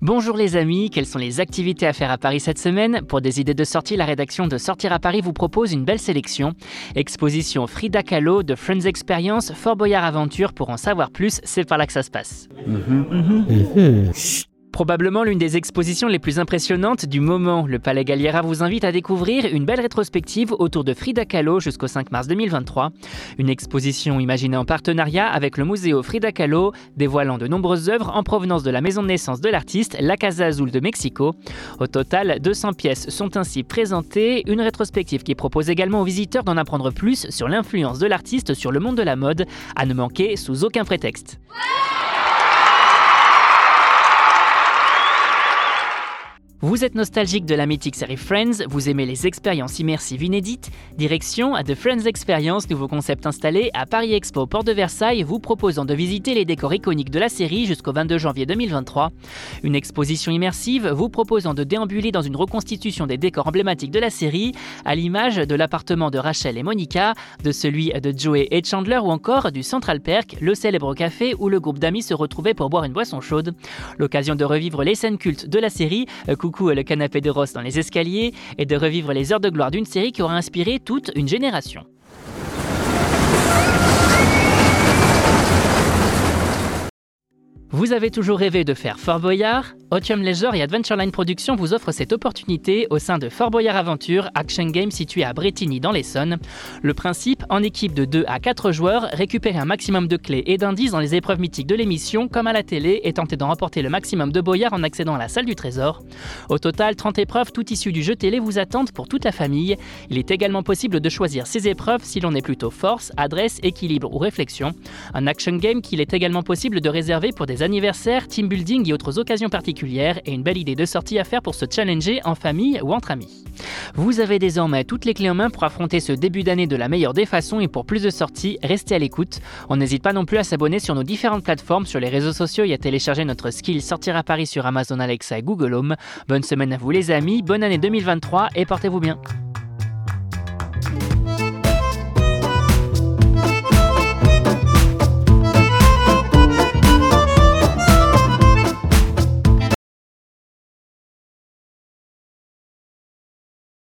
Bonjour les amis, quelles sont les activités à faire à Paris cette semaine Pour des idées de sortie, la rédaction de Sortir à Paris vous propose une belle sélection. Exposition Frida Kahlo de Friends Experience, Fort Boyard Aventure, pour en savoir plus, c'est par là que ça se passe. Probablement l'une des expositions les plus impressionnantes du moment, le Palais Galliera vous invite à découvrir une belle rétrospective autour de Frida Kahlo jusqu'au 5 mars 2023. Une exposition imaginée en partenariat avec le Museo Frida Kahlo, dévoilant de nombreuses œuvres en provenance de la maison de naissance de l'artiste, la Casa Azul de Mexico. Au total, 200 pièces sont ainsi présentées, une rétrospective qui propose également aux visiteurs d'en apprendre plus sur l'influence de l'artiste sur le monde de la mode, à ne manquer sous aucun prétexte. Vous êtes nostalgique de la mythique série Friends, vous aimez les expériences immersives inédites Direction à The Friends Experience, nouveau concept installé à Paris Expo Port de Versailles, vous proposant de visiter les décors iconiques de la série jusqu'au 22 janvier 2023. Une exposition immersive vous proposant de déambuler dans une reconstitution des décors emblématiques de la série, à l'image de l'appartement de Rachel et Monica, de celui de Joey et Chandler ou encore du Central Perk, le célèbre café où le groupe d'amis se retrouvait pour boire une boisson chaude. L'occasion de revivre les scènes cultes de la série, coucou le canapé de Ross dans les escaliers et de revivre les heures de gloire d'une série qui aura inspiré toute une génération. Vous avez toujours rêvé de faire Fort Boyard? Otium Leisure et Adventureline Productions vous offrent cette opportunité au sein de Fort Boyard Aventure, action game situé à Bretigny dans l'Essonne. Le principe, en équipe de 2 à 4 joueurs, récupérer un maximum de clés et d'indices dans les épreuves mythiques de l'émission, comme à la télé, et tenter d'en remporter le maximum de boyards en accédant à la salle du trésor. Au total, 30 épreuves, toutes issues du jeu télé, vous attendent pour toute la famille. Il est également possible de choisir ces épreuves si l'on est plutôt force, adresse, équilibre ou réflexion. Un action game qu'il est également possible de réserver pour des anniversaires, team building et autres occasions particulières et une belle idée de sortie à faire pour se challenger en famille ou entre amis. Vous avez désormais toutes les clés en main pour affronter ce début d'année de la meilleure des façons et pour plus de sorties, restez à l'écoute. On n'hésite pas non plus à s'abonner sur nos différentes plateformes, sur les réseaux sociaux et à télécharger notre skill Sortir à Paris sur Amazon Alexa et Google Home. Bonne semaine à vous les amis, bonne année 2023 et portez-vous bien.